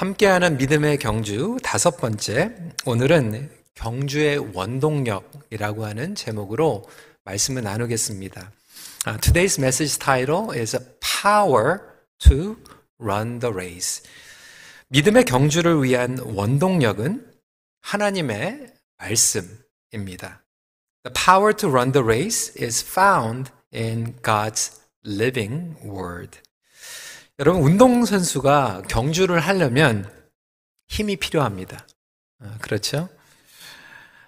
함께하는 믿음의 경주 다섯 번째, 오늘은 경주의 원동력이라고 하는 제목으로 말씀을 나누겠습니다. Today's message title is Power to Run the Race. 믿음의 경주를 위한 원동력은 하나님의 말씀입니다. The power to run the race is found in God's living word. 여러분, 운동선수가 경주를 하려면 힘이 필요합니다. 어, 그렇죠?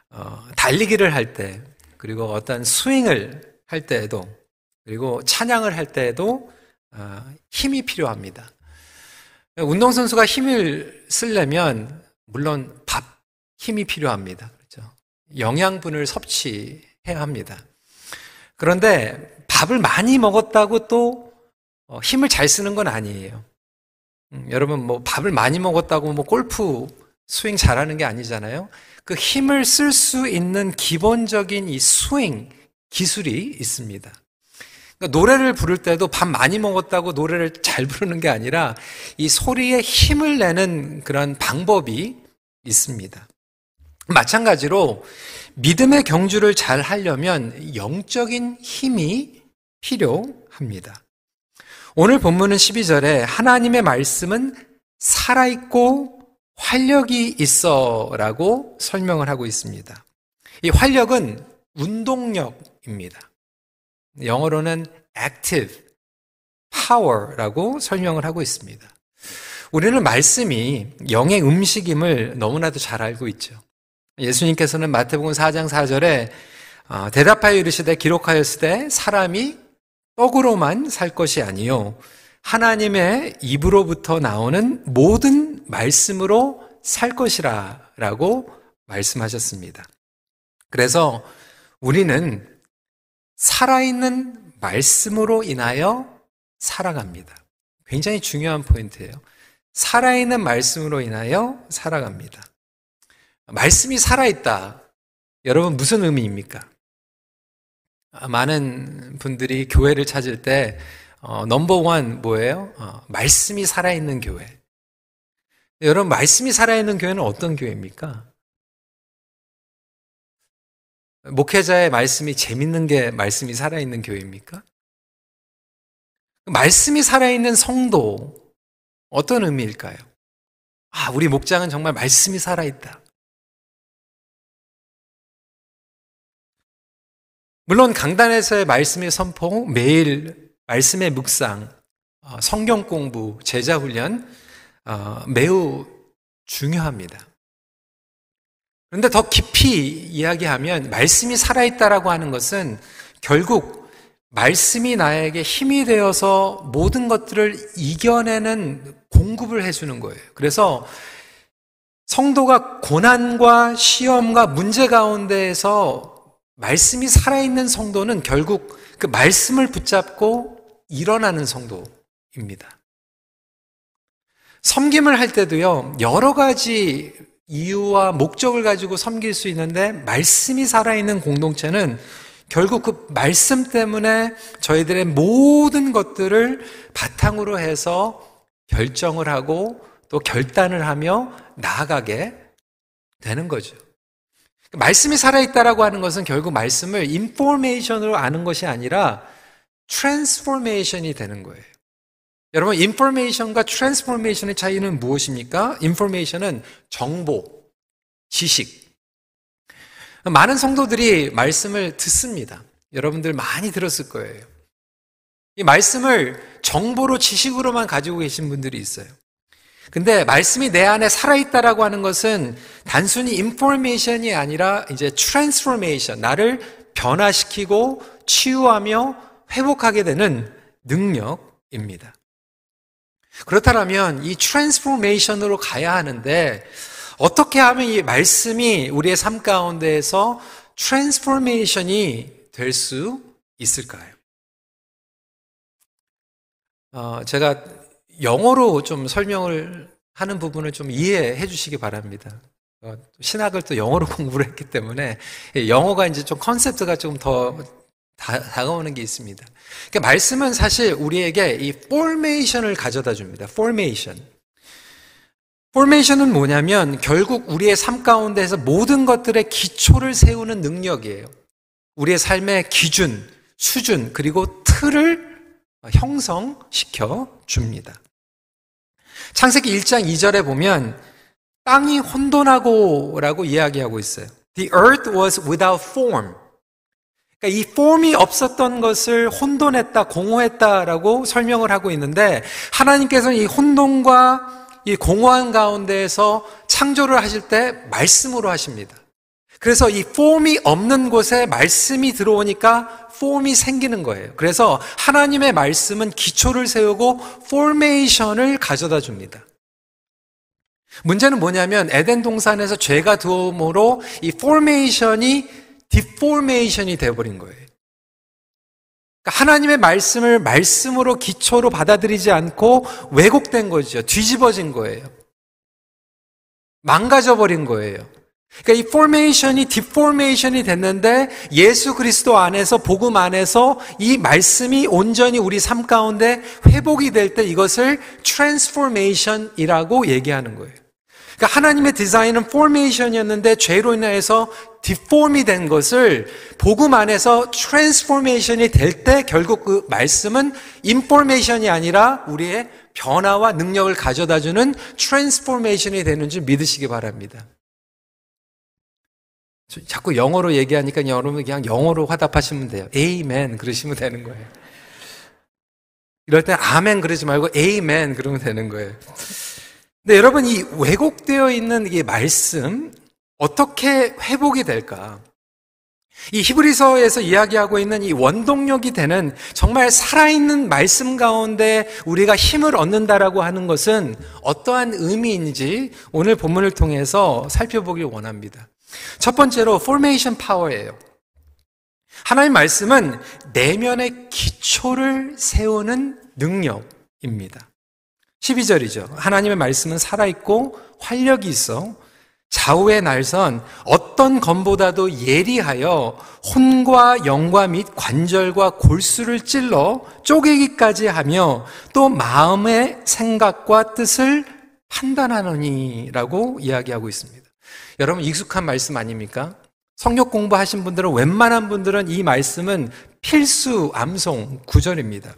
어, 달리기를 할 때, 그리고 어떤 스윙을 할 때에도, 그리고 찬양을 할 때에도 어, 힘이 필요합니다. 운동선수가 힘을 쓰려면, 물론 밥, 힘이 필요합니다. 그렇죠? 영양분을 섭취해야 합니다. 그런데 밥을 많이 먹었다고 또 어, 힘을 잘 쓰는 건 아니에요. 음, 여러분 뭐 밥을 많이 먹었다고 뭐 골프 스윙 잘하는 게 아니잖아요. 그 힘을 쓸 수 있는 기본적인 이 스윙 기술이 있습니다. 그러니까 노래를 부를 때도 밥 많이 먹었다고 노래를 잘 부르는 게 아니라 이 소리에 힘을 내는 그런 방법이 있습니다. 마찬가지로 믿음의 경주를 잘 하려면 영적인 힘이 필요합니다. 오늘 본문은 12절에 하나님의 말씀은 살아있고 활력이 있어 라고 설명을 하고 있습니다. 이 활력은 운동력입니다. 영어로는 active, power라고 설명을 하고 있습니다. 우리는 말씀이 영의 음식임을 너무나도 잘 알고 있죠. 예수님께서는 마태복음 4장 4절에 어, 대답하여 이르시되 기록하였으되 사람이 떡으로만 살 것이 아니요 하나님의 입으로부터 나오는 모든 말씀으로 살 것이라라고 말씀하셨습니다. 그래서 우리는 살아있는 말씀으로 인하여 살아갑니다. 굉장히 중요한 포인트예요. 살아있는 말씀으로 인하여 살아갑니다. 말씀이 살아있다. 여러분 무슨 의미입니까? 많은 분들이 교회를 찾을 때 어, 넘버 원 뭐예요? 어, 말씀이 살아있는 교회. 여러분 말씀이 살아있는 교회는 어떤 교회입니까? 목회자의 말씀이 재밌는 게 말씀이 살아있는 교회입니까? 말씀이 살아있는 성도 어떤 의미일까요? 아, 우리 목장은 정말 말씀이 살아있다. 물론 강단에서의 말씀의 선포, 매일 말씀의 묵상, 어, 성경 공부, 제자 훈련 어, 매우 중요합니다. 그런데 더 깊이 이야기하면 말씀이 살아있다라고 하는 것은 결국 말씀이 나에게 힘이 되어서 모든 것들을 이겨내는 공급을 해주는 거예요. 그래서 성도가 고난과 시험과 문제 가운데에서 말씀이 살아있는 성도는 결국 그 말씀을 붙잡고 일어나는 성도입니다. 섬김을 할 때도요, 여러 가지 이유와 목적을 가지고 섬길 수 있는데, 말씀이 살아있는 공동체는 결국 그 말씀 때문에 저희들의 모든 것들을 바탕으로 해서 결정을 하고 또 결단을 하며 나아가게 되는 거죠. 말씀이 살아있다라고 하는 것은 결국 말씀을 information으로 아는 것이 아니라 transformation이 되는 거예요. 여러분, information과 transformation의 차이는 무엇입니까? information은 정보, 지식. 많은 성도들이 말씀을 듣습니다. 여러분들 많이 들었을 거예요. 이 말씀을 정보로 지식으로만 가지고 계신 분들이 있어요. 근데 말씀이 내 안에 살아있다라고 하는 것은 단순히 information이 아니라 이제 transformation, 나를 변화시키고 치유하며 회복하게 되는 능력입니다. 그렇다면 이 transformation으로 가야 하는데 어떻게 하면 이 말씀이 우리의 삶 가운데에서 transformation이 될 수 있을까요? 어, 제가 영어로 좀 설명을 하는 부분을 좀 이해해 주시기 바랍니다. 어, 신학을 또 영어로 공부를 했기 때문에 영어가 이제 좀 컨셉트가 조금 더 다가오는 게 있습니다. 그러니까 말씀은 사실 우리에게 이 formation을 가져다 줍니다. formation. Formation은 뭐냐면 결국 우리의 삶 가운데에서 모든 것들의 기초를 세우는 능력이에요. 우리의 삶의 기준, 수준, 그리고 틀을 형성시켜 줍니다. 창세기 1장 2절에 보면 땅이 혼돈하고라고 이야기하고 있어요. The earth was without form. 그러니까 이 form이 없었던 것을 혼돈했다, 공허했다라고 설명을 하고 있는데 하나님께서는 이 혼돈과 이 공허한 가운데에서 창조를 하실 때 말씀으로 하십니다. 그래서 이 form이 없는 곳에 말씀이 들어오니까 form이 생기는 거예요. 그래서 하나님의 말씀은 기초를 세우고 formation을 가져다 줍니다. 문제는 뭐냐면 에덴 동산에서 죄가 들어옴으로 이 포메이션이 deformation이 되어버린 거예요. 그러니까 하나님의 말씀을 말씀으로 기초로 받아들이지 않고 왜곡된 거죠. 뒤집어진 거예요. 망가져 버린 거예요. 그러니까 이 포메이션이 디포메이션이 됐는데 예수 그리스도 안에서 복음 안에서 이 말씀이 온전히 우리 삶 가운데 회복이 될 때 이것을 transformation이라고 얘기하는 거예요. 그러니까 하나님의 디자인은 formation이었는데 죄로 인해서 deform이 된 것을 복음 안에서 transformation이 될 때 결국 그 말씀은 information이 아니라 우리의 변화와 능력을 가져다 주는 transformation이 되는 줄 믿으시기 바랍니다. 자꾸 영어로 얘기하니까 여러분 그냥 영어로 화답하시면 돼요. 에이멘 그러시면 되는 거예요. 이럴 때 아멘 그러지 말고 에이멘 그러면 되는 거예요. 근데 여러분 이 왜곡되어 있는 이 말씀 어떻게 회복이 될까? 이 히브리서에서 이야기하고 있는 이 원동력이 되는 정말 살아있는 말씀 가운데 우리가 힘을 얻는다라고 하는 것은 어떠한 의미인지 오늘 본문을 통해서 살펴보길 원합니다. 첫 번째로 formation power예요. 하나님 말씀은 내면의 기초를 세우는 능력입니다. 12절이죠. 하나님의 말씀은 살아있고 활력이 있어 좌우의 날선 어떤 검보다도 예리하여 혼과 영과 및 관절과 골수를 찔러 쪼개기까지 하며 또 마음의 생각과 뜻을 판단하느니라고 이야기하고 있습니다. 여러분 익숙한 말씀 아닙니까? 성역 공부하신 분들은 웬만한 분들은 이 말씀은 필수 암송 구절입니다.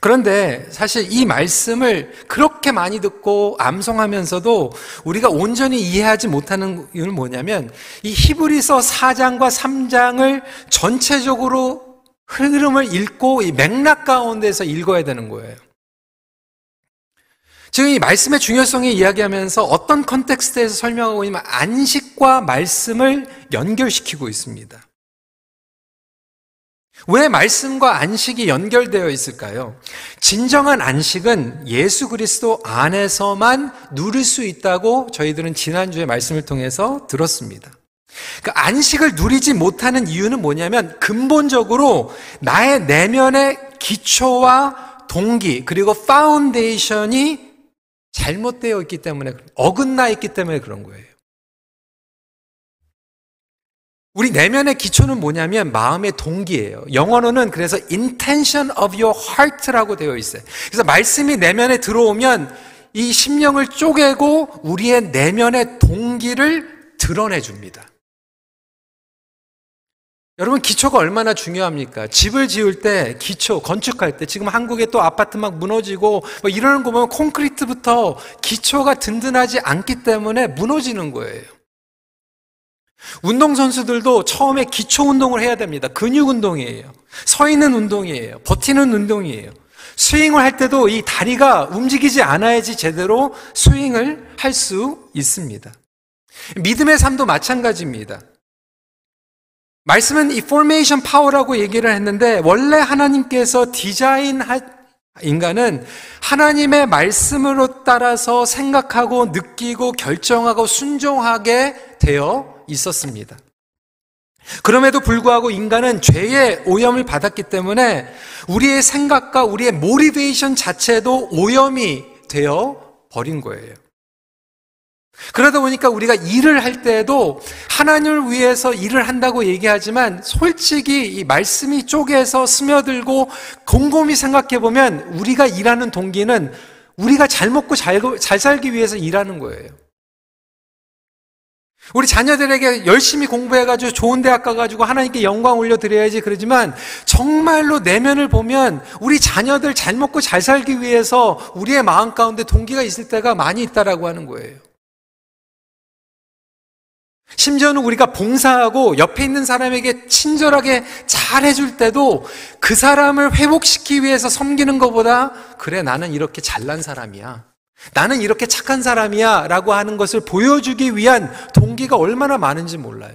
그런데 사실 이 말씀을 그렇게 많이 듣고 암송하면서도 우리가 온전히 이해하지 못하는 이유는 뭐냐면 이 히브리서 4장과 3장을 전체적으로 흐름을 읽고 이 맥락 가운데서 읽어야 되는 거예요. 지금 이 말씀의 중요성을 이야기하면서 어떤 컨텍스트에서 설명하고 있냐면 안식과 말씀을 연결시키고 있습니다. 왜 말씀과 안식이 연결되어 있을까요? 진정한 안식은 예수 그리스도 안에서만 누릴 수 있다고 저희들은 지난주에 말씀을 통해서 들었습니다. 그 안식을 누리지 못하는 이유는 뭐냐면 근본적으로 나의 내면의 기초와 동기 그리고 foundation이 잘못되어 있기 때문에 어긋나 있기 때문에 그런 거예요. 우리 내면의 기초는 뭐냐면 마음의 동기예요. 영어로는 그래서 intention of your heart라고 되어 있어요. 그래서 말씀이 내면에 들어오면 이 심령을 쪼개고 우리의 내면의 동기를 드러내 줍니다. 여러분 기초가 얼마나 중요합니까? 집을 지을 때 기초 건축할 때 지금 한국에 또 아파트 막 무너지고 뭐 이러는 거 보면 콘크리트부터 기초가 든든하지 않기 때문에 무너지는 거예요. 운동선수들도 처음에 기초 운동을 해야 됩니다. 근육 운동이에요. 서 있는 운동이에요. 버티는 운동이에요. 스윙을 할 때도 이 다리가 움직이지 않아야지 제대로 스윙을 할 수 있습니다. 믿음의 삶도 마찬가지입니다. 말씀은 이 formation power라고 얘기를 했는데 원래 하나님께서 디자인한 인간은 하나님의 말씀으로 따라서 생각하고 느끼고 결정하고 순종하게 되어 있었습니다. 그럼에도 불구하고 인간은 죄의 오염을 받았기 때문에 우리의 생각과 우리의 모리베이션 자체도 오염이 되어 버린 거예요. 그러다 보니까 우리가 일을 할 때에도 하나님을 위해서 일을 한다고 얘기하지만 솔직히 이 말씀이 쪼개서 스며들고 곰곰이 생각해 보면 우리가 일하는 동기는 우리가 잘 먹고 잘, 잘 살기 위해서 일하는 거예요. 우리 자녀들에게 열심히 공부해가지고 좋은 대학 가가지고 하나님께 영광 올려드려야지 그러지만 정말로 내면을 보면 우리 자녀들 잘 먹고 잘 살기 위해서 우리의 마음 가운데 동기가 있을 때가 많이 있다라고 하는 거예요. 심지어는 우리가 봉사하고 옆에 있는 사람에게 친절하게 잘 해줄 때도 그 사람을 회복시키기 위해서 섬기는 것보다 그래, 나는 이렇게 잘난 사람이야. 나는 이렇게 착한 사람이야. 라고 하는 것을 보여주기 위한 동기가 얼마나 많은지 몰라요.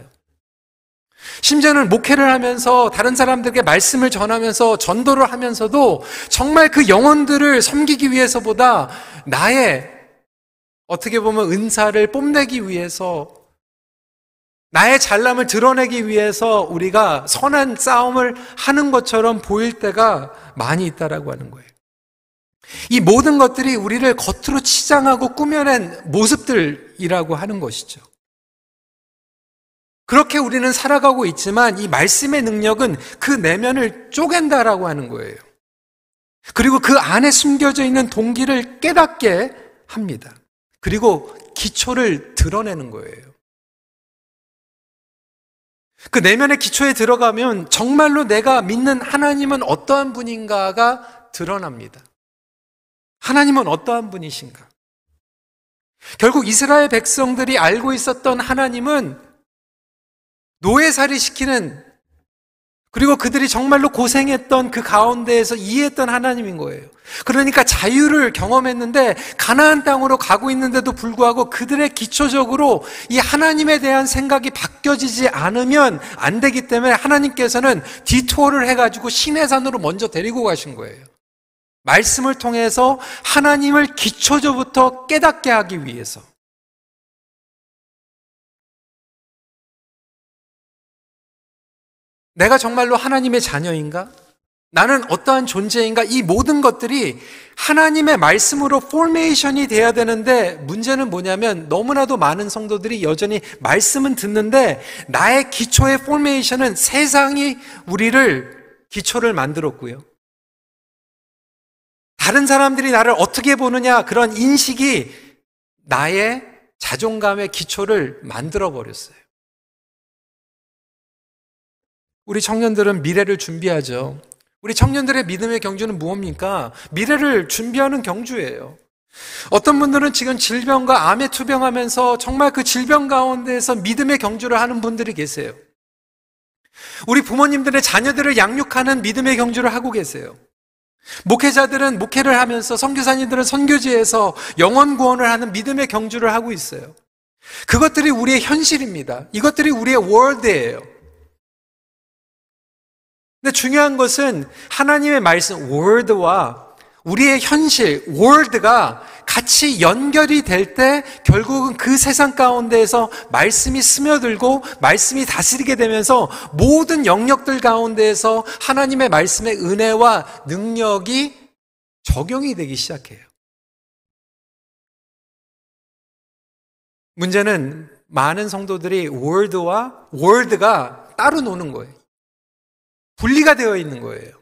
심지어는 목회를 하면서 다른 사람들에게 말씀을 전하면서 전도를 하면서도 정말 그 영혼들을 섬기기 위해서보다 나의 어떻게 보면 은사를 뽐내기 위해서 나의 잘남을 드러내기 위해서 우리가 선한 싸움을 하는 것처럼 보일 때가 많이 있다라고 하는 거예요. 이 모든 것들이 우리를 겉으로 치장하고 꾸며낸 모습들이라고 하는 것이죠. 그렇게 우리는 살아가고 있지만 이 말씀의 능력은 그 내면을 쪼갠다라고 하는 거예요. 그리고 그 안에 숨겨져 있는 동기를 깨닫게 합니다. 그리고 기초를 드러내는 거예요. 그 내면의 기초에 들어가면 정말로 내가 믿는 하나님은 어떠한 분인가가 드러납니다. 하나님은 어떠한 분이신가? 결국 이스라엘 백성들이 알고 있었던 하나님은 노예살이 시키는 그리고 그들이 정말로 고생했던 그 가운데에서 이해했던 하나님인 거예요. 그러니까 자유를 경험했는데 가나안 땅으로 가고 있는데도 불구하고 그들의 기초적으로 이 하나님에 대한 생각이 바뀌어지지 않으면 안 되기 때문에 하나님께서는 디토어를 해가지고 시내산으로 먼저 데리고 가신 거예요. 말씀을 통해서 하나님을 기초적부터 깨닫게 하기 위해서. 내가 정말로 하나님의 자녀인가? 나는 어떠한 존재인가? 이 모든 것들이 하나님의 말씀으로 포메이션이 돼야 되는데 문제는 뭐냐면 너무나도 많은 성도들이 여전히 말씀은 듣는데 나의 기초의 포메이션은 세상이 우리를 기초를 만들었고요. 다른 사람들이 나를 어떻게 보느냐 그런 인식이 나의 자존감의 기초를 만들어 버렸어요. 우리 청년들은 미래를 준비하죠. 우리 청년들의 믿음의 경주는 무엇입니까? 미래를 준비하는 경주예요. 어떤 분들은 지금 질병과 암에 투병하면서 정말 그 질병 가운데에서 믿음의 경주를 하는 분들이 계세요. 우리 부모님들의 자녀들을 양육하는 믿음의 경주를 하고 계세요. 목회자들은 목회를 하면서 선교사님들은 선교지에서 영원 구원을 하는 믿음의 경주를 하고 있어요. 그것들이 우리의 현실입니다. 이것들이 우리의 월드예요. 근데 중요한 것은 하나님의 말씀, 월드와 우리의 현실, 월드가 같이 연결이 될 때 결국은 그 세상 가운데에서 말씀이 스며들고 말씀이 다스리게 되면서 모든 영역들 가운데에서 하나님의 말씀의 은혜와 능력이 적용이 되기 시작해요. 문제는 많은 성도들이 월드와 월드가 따로 노는 거예요. 분리가 되어 있는 거예요.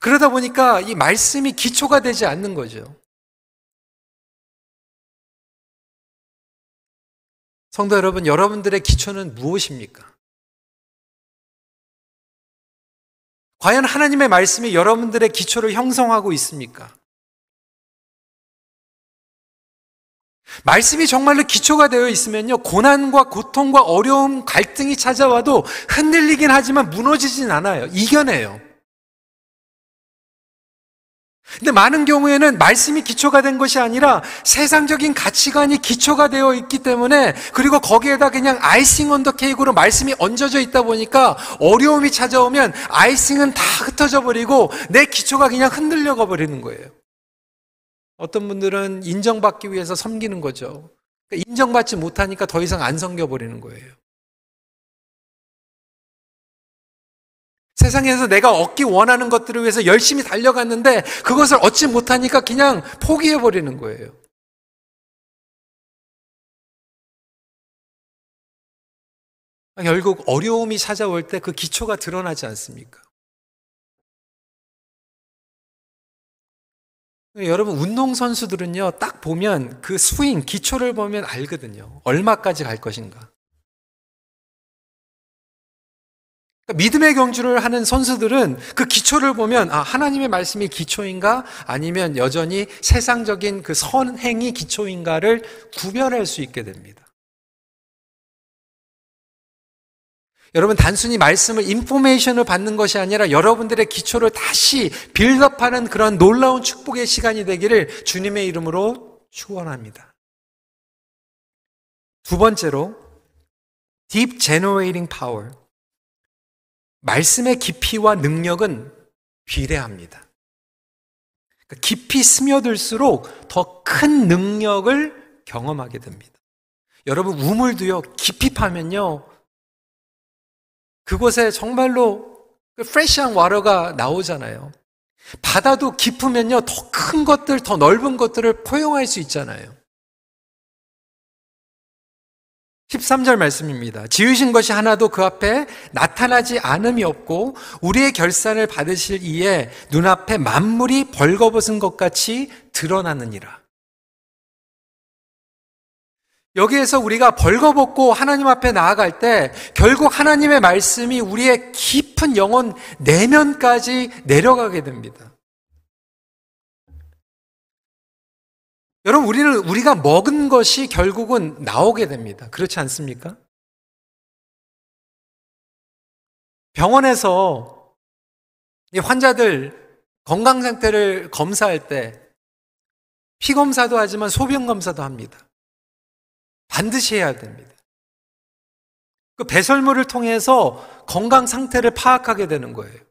그러다 보니까 이 말씀이 기초가 되지 않는 거죠. 성도 여러분, 여러분들의 기초는 무엇입니까? 과연 하나님의 말씀이 여러분들의 기초를 형성하고 있습니까? 말씀이 정말로 기초가 되어 있으면요, 고난과 고통과 어려움, 갈등이 찾아와도 흔들리긴 하지만 무너지진 않아요. 이겨내요. 근데 많은 경우에는 말씀이 기초가 된 것이 아니라 세상적인 가치관이 기초가 되어 있기 때문에 그리고 거기에다 그냥 아이싱 언더 케이크로 말씀이 얹어져 있다 보니까 어려움이 찾아오면 아이싱은 다 흩어져 버리고 내 기초가 그냥 흔들려 가 버리는 거예요. 어떤 분들은 인정받기 위해서 섬기는 거죠. 그러니까 인정받지 못하니까 더 이상 안 섬겨버리는 거예요. 세상에서 내가 얻기 원하는 것들을 위해서 열심히 달려갔는데 그것을 얻지 못하니까 그냥 포기해버리는 거예요. 결국 어려움이 찾아올 때 그 기초가 드러나지 않습니까? 여러분 운동 선수들은요 딱 보면 그 스윙 기초를 보면 알거든요. 얼마까지 갈 것인가. 그러니까 믿음의 경주를 하는 선수들은 그 기초를 보면 아 하나님의 말씀이 기초인가? 아니면 여전히 세상적인 그 선행이 기초인가를 구별할 수 있게 됩니다. 여러분 단순히 말씀을 인포메이션을 받는 것이 아니라 여러분들의 기초를 다시 빌드업하는 그런 놀라운 축복의 시간이 되기를 주님의 이름으로 축원합니다. 두 번째로 deep generating 말씀의 깊이와 능력은 비례합니다. 그러니까 깊이 스며들수록 더 큰 능력을 경험하게 됩니다. 여러분, 우물도요, 깊이 파면요, 그곳에 정말로 프레시한 와러가 나오잖아요. 바다도 깊으면요, 더 큰 것들, 더 넓은 것들을 포용할 수 있잖아요. 13절 말씀입니다. 지으신 것이 하나도 그 앞에 나타나지 않음이 없고 우리의 결산을 받으실 이에 눈앞에 만물이 벌거벗은 것 같이 드러나느니라. 여기에서 우리가 벌거벗고 하나님 앞에 나아갈 때 결국 하나님의 말씀이 우리의 깊은 영혼 내면까지 내려가게 됩니다. 여러분, 우리는, 우리가 먹은 것이 결국은 나오게 됩니다. 그렇지 않습니까? 병원에서 환자들 건강 상태를 검사할 때 피 검사도 하지만 소변 검사도 합니다. 반드시 해야 됩니다. 그 배설물을 통해서 건강 상태를 파악하게 되는 거예요.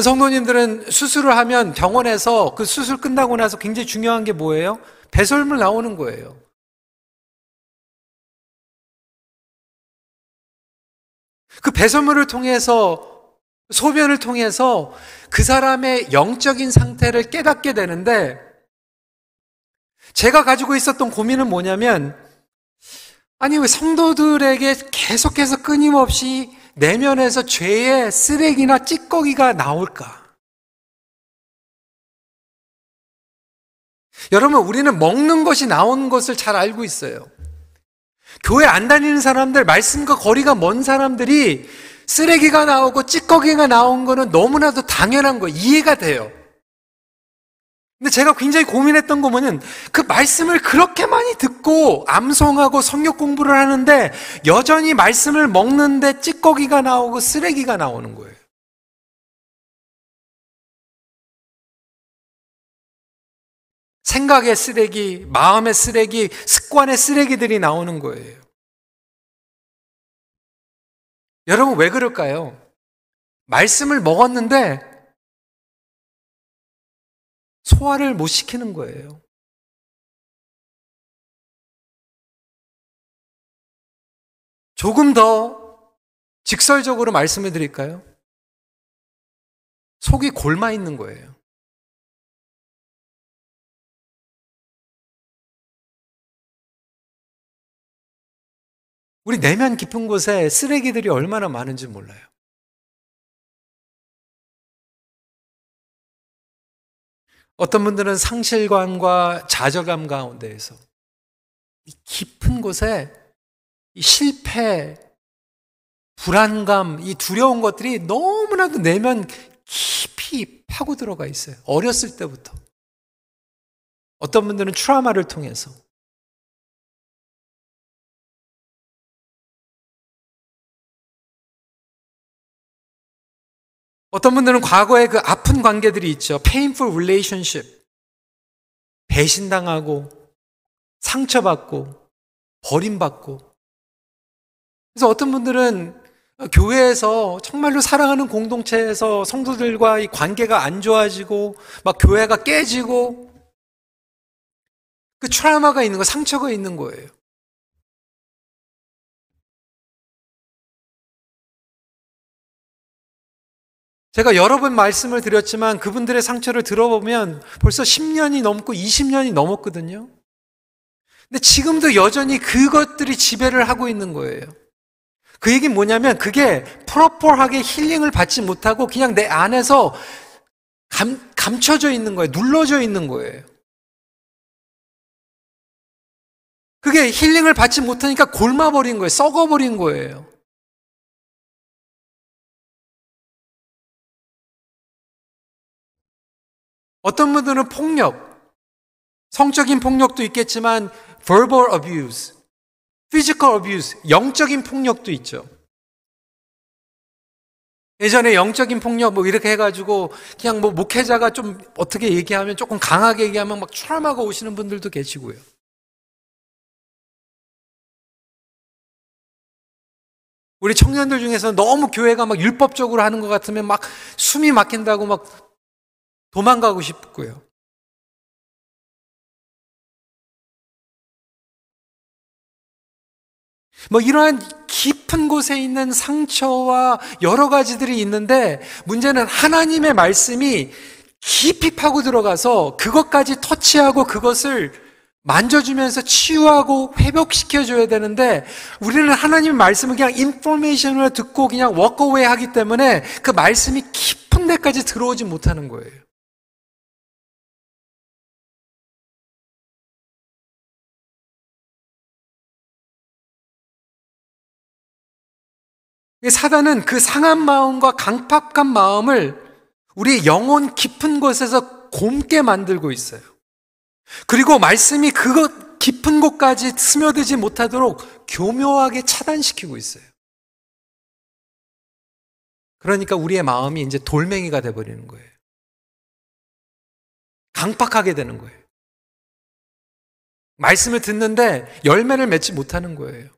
성도님들은 수술을 하면 병원에서 그 수술 끝나고 나서 굉장히 중요한 게 뭐예요? 배설물 나오는 거예요. 그 배설물을 통해서 소변을 통해서 그 사람의 영적인 상태를 깨닫게 되는데 제가 가지고 있었던 고민은 뭐냐면 아니 왜 성도들에게 계속해서 끊임없이 내면에서 죄의 쓰레기나 찌꺼기가 나올까? 여러분, 우리는 먹는 것이 나오는 것을 잘 알고 있어요. 교회 안 다니는 사람들, 말씀과 거리가 먼 사람들이 쓰레기가 나오고 찌꺼기가 나온 거는 너무나도 당연한 거 이해가 돼요. 근데 제가 굉장히 고민했던 거 뭐냐면 그 말씀을 그렇게 많이 듣고 암송하고 성역 공부를 하는데 여전히 말씀을 먹는데 찌꺼기가 나오고 쓰레기가 나오는 거예요. 생각의 쓰레기, 마음의 쓰레기, 습관의 쓰레기들이 나오는 거예요. 여러분 왜 그럴까요? 말씀을 먹었는데 소화를 못 시키는 거예요. 조금 더 직설적으로 말씀해 드릴까요? 속이 골마 있는 거예요. 우리 내면 깊은 곳에 쓰레기들이 얼마나 많은지 몰라요. 어떤 분들은 상실감과 좌절감 가운데에서 이 깊은 곳에 이 실패, 불안감, 이 두려운 것들이 너무나도 내면 깊이 파고 들어가 있어요. 어렸을 때부터. 어떤 분들은 트라우마를 통해서 어떤 분들은 과거에 그 아픈 관계들이 있죠. painful relationship. 배신당하고, 상처받고, 버림받고. 그래서 어떤 분들은 교회에서 정말로 사랑하는 공동체에서 성도들과 이 관계가 안 좋아지고, 막 교회가 깨지고, 그 트라우마가 있는 거, 상처가 있는 거예요. 제가 여러 번 말씀을 드렸지만 그분들의 상처를 들어보면 벌써 10년이 넘고 20년이 넘었거든요. 근데 지금도 여전히 그것들이 지배를 하고 있는 거예요. 그 얘기는 뭐냐면 그게 프로퍼하게 힐링을 받지 못하고 그냥 내 안에서 감, 감춰져 있는 거예요. 눌러져 있는 거예요. 그게 힐링을 받지 못하니까 골마버린 거예요. 썩어버린 거예요. 어떤 분들은 폭력, 성적인 폭력도 있겠지만 verbal abuse, physical abuse, 영적인 폭력도 있죠. 예전에 영적인 폭력 뭐 이렇게 해가지고 그냥 뭐 목회자가 좀 어떻게 얘기하면 조금 강하게 얘기하면 막 트라우마가 오시는 분들도 계시고요. 우리 청년들 중에서 너무 교회가 막 율법적으로 하는 것 같으면 막 숨이 막힌다고 막 도망가고 싶고요. 뭐 이러한 깊은 곳에 있는 상처와 여러 가지들이 있는데 문제는 하나님의 말씀이 깊이 파고 들어가서 그것까지 터치하고 그것을 만져주면서 치유하고 회복시켜줘야 되는데 우리는 하나님 말씀을 그냥 information을 듣고 그냥 walk away 하기 때문에 그 말씀이 깊은 데까지 들어오지 못하는 거예요. 사단은 그 상한 마음과 강팍한 마음을 우리 영혼 깊은 곳에서 곪게 만들고 있어요. 그리고 말씀이 그것 깊은 곳까지 스며들지 못하도록 교묘하게 차단시키고 있어요. 그러니까 우리의 마음이 이제 돌멩이가 돼버리는 거예요. 강팍하게 되는 거예요. 말씀을 듣는데 열매를 맺지 못하는 거예요.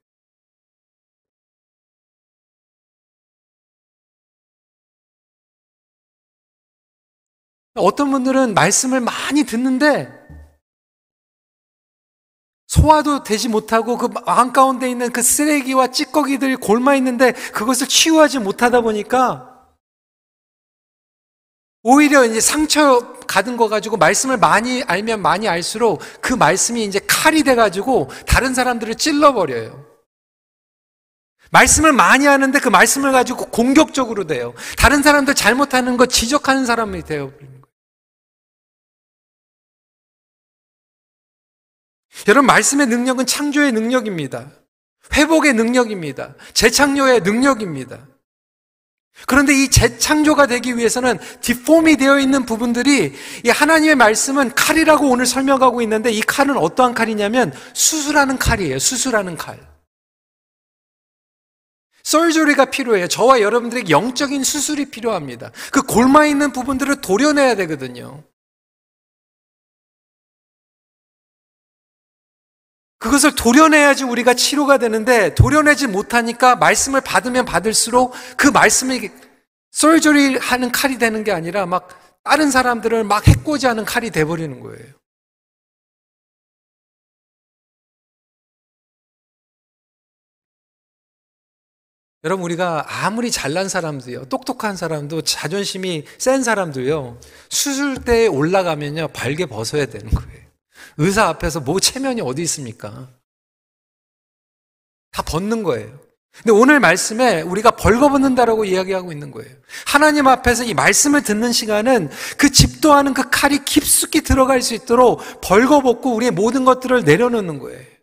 어떤 분들은 말씀을 많이 듣는데 소화도 되지 못하고 그 마음 가운데 있는 그 쓰레기와 찌꺼기들이 골마 있는데 그것을 치유하지 못하다 보니까 오히려 이제 상처 가든 거 가지고 말씀을 많이 알면 많이 알수록 그 말씀이 이제 칼이 돼 가지고 다른 사람들을 찔러 버려요. 말씀을 많이 하는데 그 말씀을 가지고 공격적으로 돼요. 다른 사람들 잘못하는 거 지적하는 사람이 되어 여러분, 말씀의 능력은 창조의 능력입니다. 회복의 능력입니다. 재창조의 능력입니다. 그런데 이 재창조가 되기 위해서는 디폼이 되어 있는 부분들이 이 하나님의 말씀은 칼이라고 오늘 설명하고 있는데 이 칼은 어떠한 칼이냐면 수술하는 칼이에요. 수술하는 칼. 썰조리가 필요해요. 저와 여러분들에게 영적인 수술이 필요합니다. 그 골마 있는 부분들을 도려내야 되거든요. 그것을 도려내야지 우리가 치료가 되는데 도려내지 못하니까 말씀을 받으면 받을수록 그 말씀이 썰조리 하는 칼이 되는 게 아니라 막 다른 사람들을 막 해코지 하는 칼이 돼버리는 거예요. 여러분 우리가 아무리 잘난 사람도요, 똑똑한 사람도 자존심이 센 사람도요, 수술대에 올라가면요 발개 벗어야 되는 거예요. 의사 앞에서 뭐 체면이 어디 있습니까? 다 벗는 거예요. 근데 오늘 말씀에 우리가 벌거벗는다라고 이야기하고 있는 거예요. 하나님 앞에서 이 말씀을 듣는 시간은 그 집도하는 그 칼이 깊숙이 들어갈 수 있도록 벌거벗고 우리의 모든 것들을 내려놓는 거예요.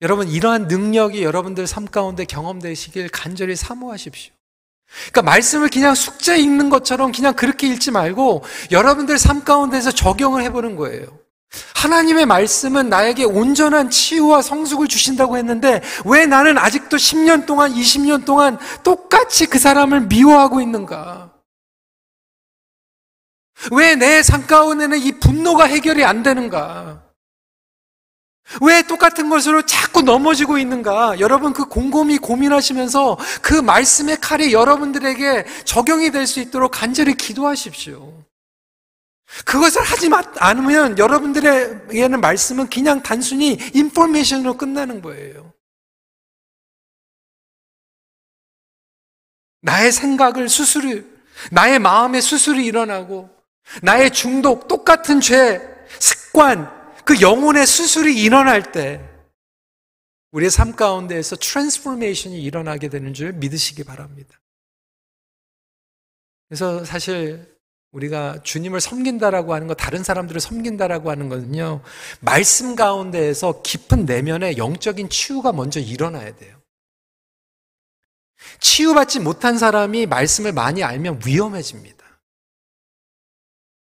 여러분, 이러한 능력이 여러분들 삶 가운데 경험되시길 간절히 사모하십시오. 그러니까 말씀을 그냥 숙제 읽는 것처럼 그냥 그렇게 읽지 말고 여러분들 삶 가운데서 적용을 해보는 거예요. 하나님의 말씀은 나에게 온전한 치유와 성숙을 주신다고 했는데 왜 나는 아직도 10년 동안, 20년 동안 똑같이 그 사람을 미워하고 있는가? 왜 내 삶 가운데는 이 분노가 해결이 안 되는가? 왜 똑같은 것으로 자꾸 넘어지고 있는가? 여러분 그 곰곰이 고민하시면서 그 말씀의 칼이 여러분들에게 적용이 될 수 있도록 간절히 기도하십시오. 그것을 하지 않으면 여러분들에게는 말씀은 그냥 단순히 information으로 끝나는 거예요. 나의 생각을 수술이, 나의 마음의 수술이 일어나고, 나의 중독, 똑같은 죄, 습관, 그 영혼의 수술이 일어날 때 우리의 삶 가운데에서 transformation이 일어나게 되는 줄 믿으시기 바랍니다. 그래서 사실 우리가 주님을 섬긴다라고 하는 거, 다른 사람들을 섬긴다라고 하는 거는요, 말씀 가운데에서 깊은 내면의 영적인 치유가 먼저 일어나야 돼요. 치유받지 못한 사람이 말씀을 많이 알면 위험해집니다.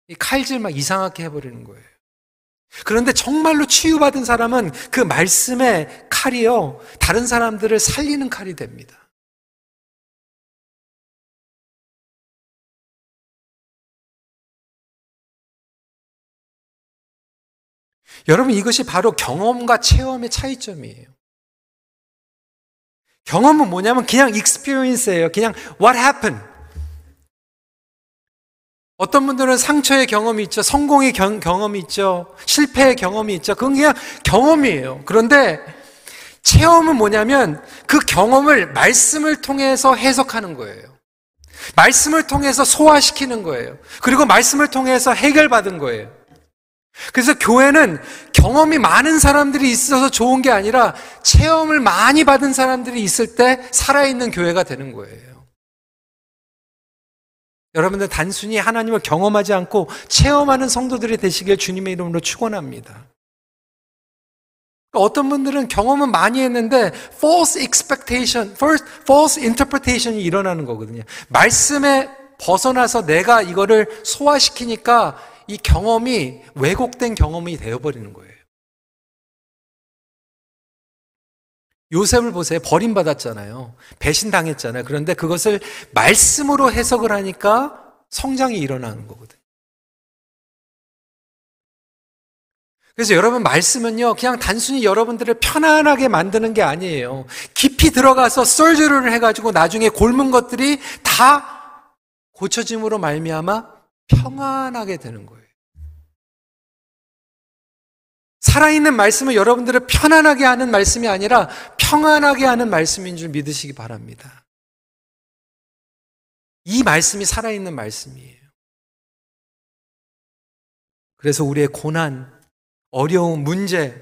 이 칼질 막 이상하게 해버리는 거예요. 그런데 정말로 치유받은 사람은 그 말씀의 칼이요, 다른 사람들을 살리는 칼이 됩니다. 여러분, 이것이 바로 경험과 체험의 차이점이에요. 경험은 뭐냐면 그냥 experience예요. 그냥 what happened. 어떤 분들은 상처의 경험이 있죠. 성공의 경, 경험이 있죠. 실패의 경험이 있죠. 그건 그냥 경험이에요. 그런데 체험은 뭐냐면 그 경험을 말씀을 통해서 해석하는 거예요. 말씀을 통해서 소화시키는 거예요. 그리고 말씀을 통해서 해결받은 거예요. 그래서 교회는 경험이 많은 사람들이 있어서 좋은 게 아니라 체험을 많이 받은 사람들이 있을 때 살아있는 교회가 되는 거예요. 여러분들 단순히 하나님을 경험하지 않고 체험하는 성도들이 되시길 주님의 이름으로 축원합니다. 그러니까 어떤 분들은 경험은 많이 했는데 false expectation, first false interpretation이 일어나는 거거든요. 말씀에 벗어나서 내가 이거를 소화시키니까 이 경험이 왜곡된 경험이 되어버리는 거예요. 요셉을 보세요. 버림받았잖아요. 배신당했잖아요. 그런데 그것을 말씀으로 해석을 하니까 성장이 일어나는 거거든요. 그래서 여러분 말씀은요, 그냥 단순히 여러분들을 편안하게 만드는 게 아니에요. 깊이 들어가서 썰저를 해가지고 나중에 골문 것들이 다 고쳐짐으로 말미암아 평안하게 되는 거예요. 살아있는 말씀은 여러분들을 편안하게 하는 말씀이 아니라 평안하게 하는 말씀인 줄 믿으시기 바랍니다. 이 말씀이 살아있는 말씀이에요. 그래서 우리의 고난, 어려움, 문제,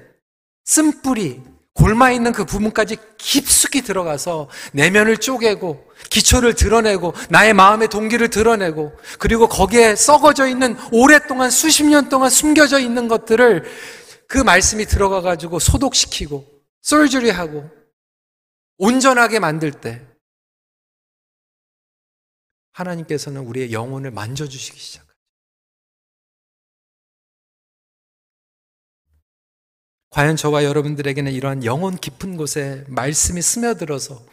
쓴뿌리, 골마 있는 그 부분까지 깊숙이 들어가서 내면을 쪼개고 기초를 드러내고 나의 마음의 동기를 드러내고 그리고 거기에 썩어져 있는 오랫동안 수십 년 동안 숨겨져 있는 것들을 그 말씀이 들어가 가지고 소독시키고 썰주리하고 온전하게 만들 때 하나님께서는 우리의 영혼을 만져주시기 시작합니다. 과연 저와 여러분들에게는 이러한 영혼 깊은 곳에 말씀이 스며들어서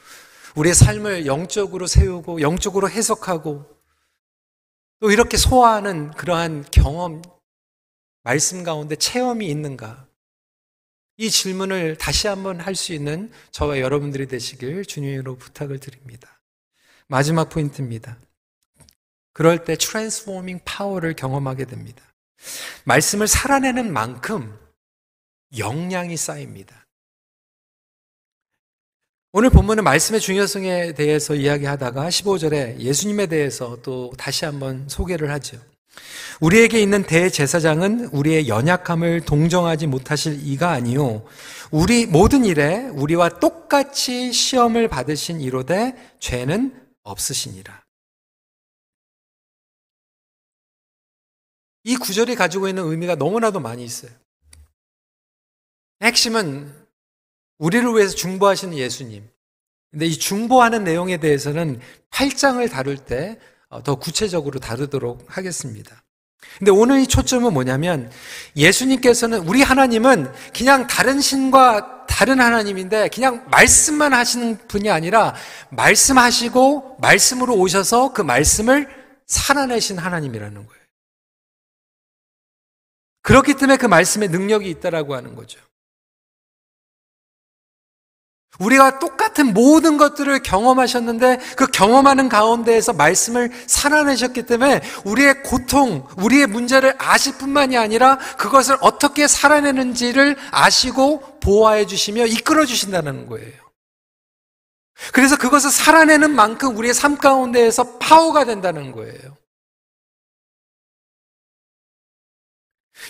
우리의 삶을 영적으로 세우고 영적으로 해석하고 또 이렇게 소화하는 그러한 경험, 말씀 가운데 체험이 있는가? 이 질문을 다시 한번 할 수 있는 저와 여러분들이 되시길 주님으로 부탁을 드립니다. 마지막 포인트입니다. 그럴 때 트랜스포밍 파워를 경험하게 됩니다. 말씀을 살아내는 만큼 역량이 쌓입니다. 오늘 본문은 말씀의 중요성에 대해서 이야기하다가 15절에 예수님에 대해서 또 다시 한번 소개를 하죠. 우리에게 있는 대제사장은 우리의 연약함을 동정하지 못하실 이가 아니요 우리 모든 일에 우리와 똑같이 시험을 받으신 이로되 죄는 없으시니라. 이 구절이 가지고 있는 의미가 너무나도 많이 있어요. 핵심은 우리를 위해서 중보하시는 예수님. 근데 이 중보하는 내용에 대해서는 8장을 다룰 때 더 구체적으로 다루도록 하겠습니다. 근데 오늘 이 초점은 뭐냐면 예수님께서는 우리 하나님은 그냥 다른 신과 다른 하나님인데 그냥 말씀만 하시는 분이 아니라 말씀하시고 말씀으로 오셔서 그 말씀을 살아내신 하나님이라는 거예요. 그렇기 때문에 그 말씀에 능력이 있다라고 하는 거죠. 우리가 똑같은 모든 것들을 경험하셨는데 그 경험하는 가운데에서 말씀을 살아내셨기 때문에 우리의 고통, 우리의 문제를 아실 뿐만이 아니라 그것을 어떻게 살아내는지를 아시고 보호해 주시며 이끌어 주신다는 거예요. 그래서 그것을 살아내는 만큼 우리의 삶 가운데에서 파워가 된다는 거예요.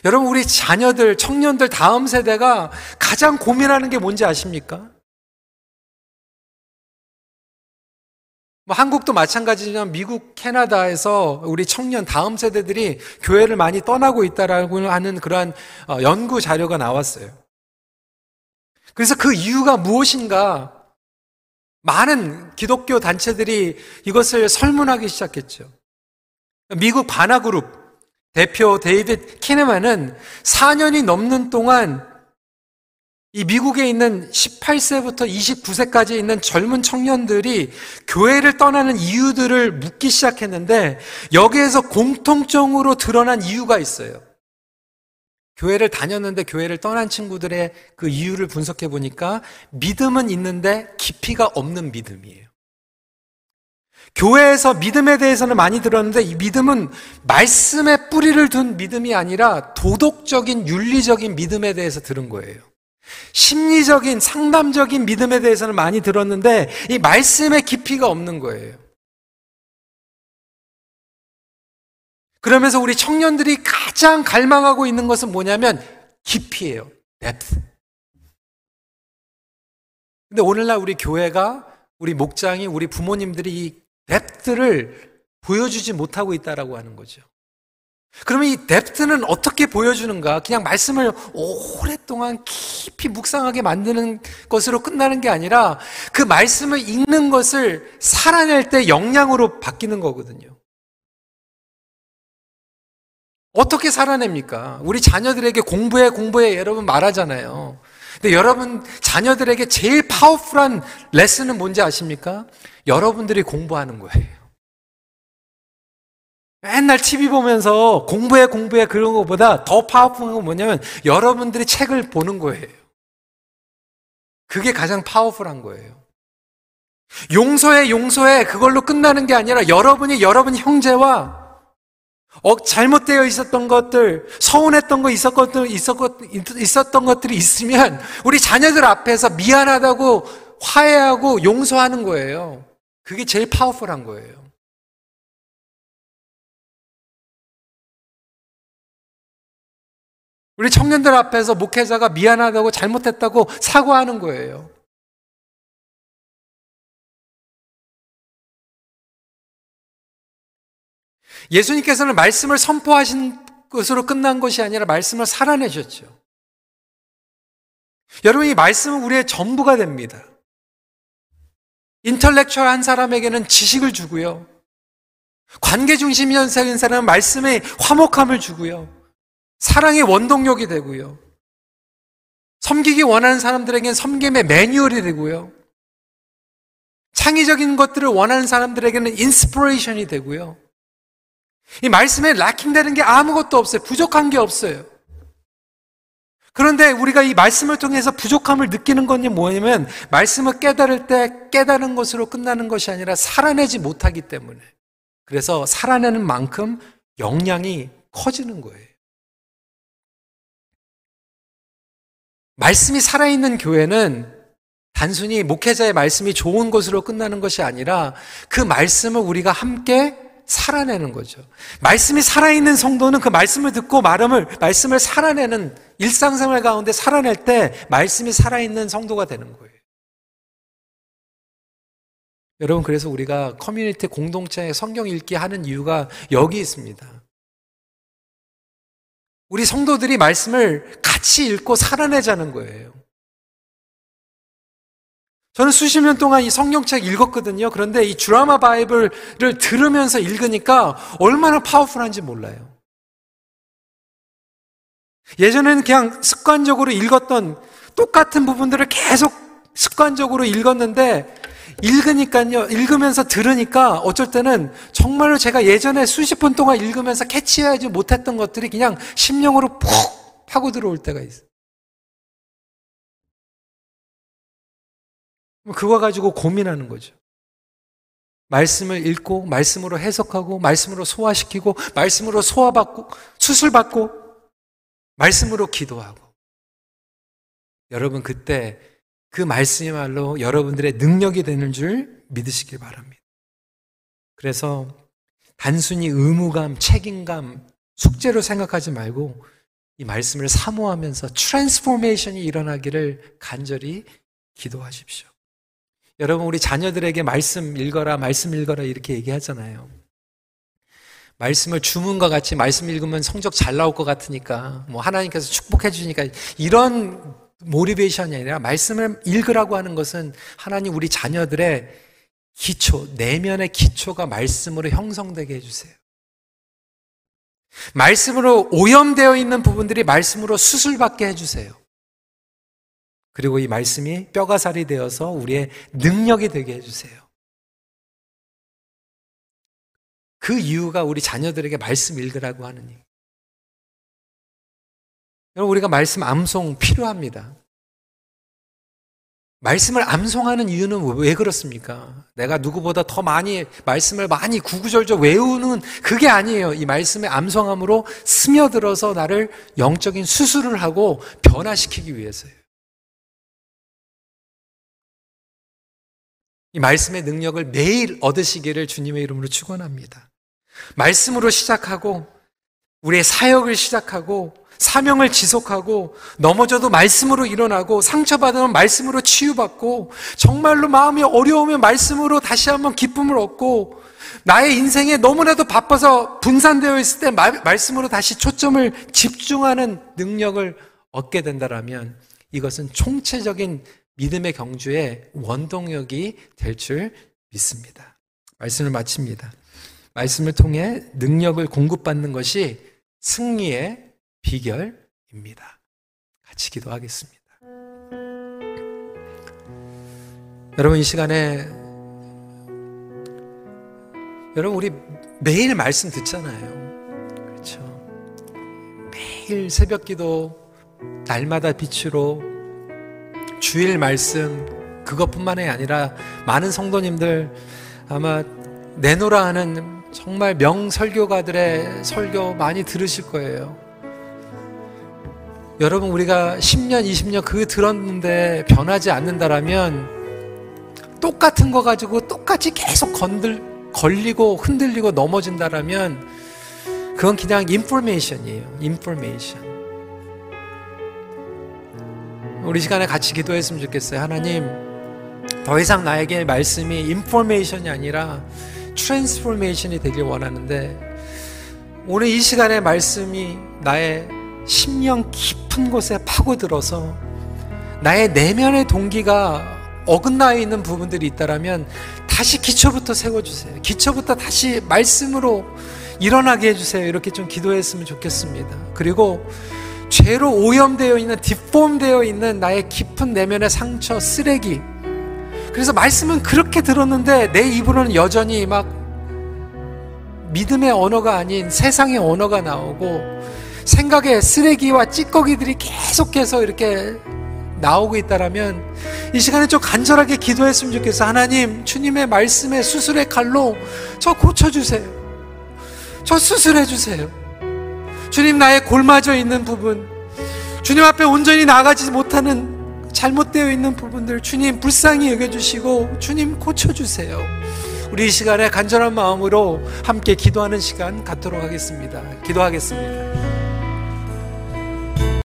여러분, 우리 자녀들, 청년들, 다음 세대가 가장 고민하는 게 뭔지 아십니까? 뭐 한국도 마찬가지지만 미국, 캐나다에서 우리 청년 다음 세대들이 교회를 많이 떠나고 있다라고 하는 그러한 어, 연구 자료가 나왔어요. 그래서 그 이유가 무엇인가 많은 기독교 단체들이 이것을 설문하기 시작했죠. 미국 바나 그룹 대표 데이빗 키네만은 4년이 넘는 동안 이 미국에 있는 18세부터 29세까지 있는 젊은 청년들이 교회를 떠나는 이유들을 묻기 시작했는데 여기에서 공통적으로 드러난 이유가 있어요. 교회를 다녔는데 교회를 떠난 친구들의 그 이유를 분석해 보니까 믿음은 있는데 깊이가 없는 믿음이에요. 교회에서 믿음에 대해서는 많이 들었는데 이 믿음은 말씀에 뿌리를 둔 믿음이 아니라 도덕적인 윤리적인 믿음에 대해서 들은 거예요. 심리적인 상담적인 믿음에 대해서는 많이 들었는데 이 말씀의 깊이가 없는 거예요. 그러면서 우리 청년들이 가장 갈망하고 있는 것은 뭐냐면 깊이에요. depth. 근데 오늘날 우리 교회가 우리 목장이 우리 부모님들이 이 depth를 보여주지 못하고 있다라고 하는 거죠. 그러면 이 depth는 어떻게 보여주는가? 그냥 말씀을 오랫동안 깊이 묵상하게 만드는 것으로 끝나는 게 아니라 그 말씀을 읽는 것을 살아낼 때 영향으로 바뀌는 거거든요. 어떻게 살아냅니까? 우리 자녀들에게 공부해, 공부해, 여러분 말하잖아요. 근데 여러분, 자녀들에게 제일 powerful한 레슨은 뭔지 아십니까? 여러분들이 공부하는 거예요. 맨날 TV 보면서 공부해, 공부해, 그런 것보다 더 powerful한 건 뭐냐면 여러분들이 책을 보는 거예요. 그게 가장 powerful한 거예요. 용서해, 용서해, 그걸로 끝나는 게 아니라 여러분이 여러분 형제와 어, 잘못되어 있었던 것들, 서운했던 거 있었던, 있었던 것들이 있으면 우리 자녀들 앞에서 미안하다고 화해하고 용서하는 거예요. 그게 제일 파워풀한 거예요. 우리 청년들 앞에서 목회자가 미안하다고 잘못했다고 사과하는 거예요. 예수님께서는 말씀을 선포하신 것으로 끝난 것이 아니라 말씀을 살아내셨죠. 여러분, 이 말씀은 우리의 전부가 됩니다. 인터렉츄얼 한 사람에게는 지식을 주고요. 관계 중심이었는 사람은 말씀에 화목함을 주고요. 사랑의 원동력이 되고요. 섬기기 원하는 사람들에게는 섬김의 매뉴얼이 되고요. 창의적인 것들을 원하는 사람들에게는 inspiration이 되고요. 이 말씀에 lacking되는 게 아무것도 없어요. 부족한 게 없어요. 그런데 우리가 이 말씀을 통해서 부족함을 느끼는 건 뭐냐면 말씀을 깨달을 때 깨달은 것으로 끝나는 것이 아니라 살아내지 못하기 때문에 그래서 살아내는 만큼 역량이 커지는 거예요. 말씀이 살아있는 교회는 단순히 목회자의 말씀이 좋은 것으로 끝나는 것이 아니라 그 말씀을 우리가 함께 살아내는 거죠. 말씀이 살아있는 성도는 그 말씀을 듣고 말음을, 말씀을 살아내는 일상생활 가운데 살아낼 때 말씀이 살아있는 성도가 되는 거예요. 여러분, 그래서 우리가 커뮤니티 공동체에 성경 읽기 하는 이유가 여기 있습니다. 우리 성도들이 말씀을 같이 읽고 살아내자는 거예요. 저는 수십 년 동안 이 성경책 읽었거든요. 그런데 이 드라마 바이블을 들으면서 읽으니까 얼마나 파워풀한지 몰라요. 예전에는 그냥 습관적으로 읽었던 똑같은 부분들을 계속 습관적으로 읽었는데 읽으니까요, 읽으면서 들으니까 어쩔 때는 정말로 제가 예전에 수십 분 동안 읽으면서 캐치하지 못했던 것들이 그냥 심령으로 푹 파고 들어올 때가 있어요. 그거 가지고 고민하는 거죠. 말씀을 읽고, 말씀으로 해석하고, 말씀으로 소화시키고, 말씀으로 소화받고, 수술받고, 말씀으로 기도하고. 여러분, 그때 그 말씀이말로 여러분들의 능력이 되는 줄 믿으시길 바랍니다. 그래서 단순히 의무감, 책임감, 숙제로 생각하지 말고 이 말씀을 사모하면서 transformation이 일어나기를 간절히 기도하십시오. 여러분, 우리 자녀들에게 말씀 읽어라, 말씀 읽어라, 이렇게 얘기하잖아요. 말씀을 주문과 같이 말씀 읽으면 성적 잘 나올 것 같으니까, 뭐 하나님께서 축복해 주니까, 이런 motivation이 아니라 말씀을 읽으라고 하는 것은 하나님 우리 자녀들의 기초, 내면의 기초가 말씀으로 형성되게 해주세요. 말씀으로 오염되어 있는 부분들이 말씀으로 수술받게 해주세요. 그리고 이 말씀이 뼈가 살이 되어서 우리의 능력이 되게 해주세요. 그 이유가 우리 자녀들에게 말씀 읽으라고 하는 이. 여러분, 우리가 말씀 암송 필요합니다. 말씀을 암송하는 이유는 왜 그렇습니까? 내가 누구보다 더 많이 말씀을 많이 구구절절 외우는 그게 아니에요. 이 말씀의 암송함으로 스며들어서 나를 영적인 수술을 하고 변화시키기 위해서예요. 이 말씀의 능력을 매일 얻으시기를 주님의 이름으로 축원합니다. 말씀으로 시작하고 우리의 사역을 시작하고 사명을 지속하고 넘어져도 말씀으로 일어나고 상처받으면 말씀으로 치유받고 정말로 마음이 어려우면 말씀으로 다시 한번 기쁨을 얻고 나의 인생에 너무나도 바빠서 분산되어 있을 때 말 씀으로 다시 초점을 집중하는 능력을 얻게 된다면 이것은 총체적인 믿음의 경주의 원동력이 될 줄 믿습니다. 말씀을 마칩니다. 말씀을 통해 능력을 공급받는 것이 승리의 비결입니다. 같이 기도하겠습니다. 여러분 이 시간에 여러분 우리 매일 말씀 듣잖아요. 그렇죠. 매일 새벽 기도 날마다 빛으로 주일 말씀 그것뿐만이 아니라 많은 성도님들 아마 내노라 하는 정말 명설교가들의 설교 많이 들으실 거예요. 여러분 우리가 10년, 20년 그 들었는데 변하지 않는다라면 똑같은 거 가지고 똑같이 계속 건들 걸리고 흔들리고 넘어진다라면 그건 그냥 인포메이션이에요. 인포메이션. 우리 시간에 같이 기도했으면 좋겠어요. 하나님, 더 이상 나에게 말씀이 information이 아니라 transformation이 되길 원하는데 오늘 이 시간에 말씀이 나의 심령 깊은 곳에 파고들어서 나의 내면의 동기가 어긋나 있는 부분들이 있다라면 다시 기초부터 세워주세요. 기초부터 다시 말씀으로 일어나게 해주세요. 이렇게 좀 기도했으면 좋겠습니다. 그리고 죄로 오염되어 있는, 뒷폼되어 있는 나의 깊은 내면의 상처, 쓰레기. 그래서 말씀은 그렇게 들었는데 내 입으로는 여전히 막 믿음의 언어가 아닌 세상의 언어가 나오고 생각의 쓰레기와 찌꺼기들이 계속해서 이렇게 나오고 있다라면 이 시간에 좀 간절하게 기도했으면 좋겠어. 하나님, 주님의 말씀의 수술의 칼로 저 고쳐주세요. 저 수술해주세요. 주님, 나의 골마져 있는 부분, 주님 앞에 온전히 나가지 못하는 잘못되어 있는 부분들, 주님 불쌍히 여겨주시고, 주님 고쳐주세요. 우리 이 시간에 간절한 마음으로 함께 기도하는 시간 갖도록 하겠습니다. 기도하겠습니다.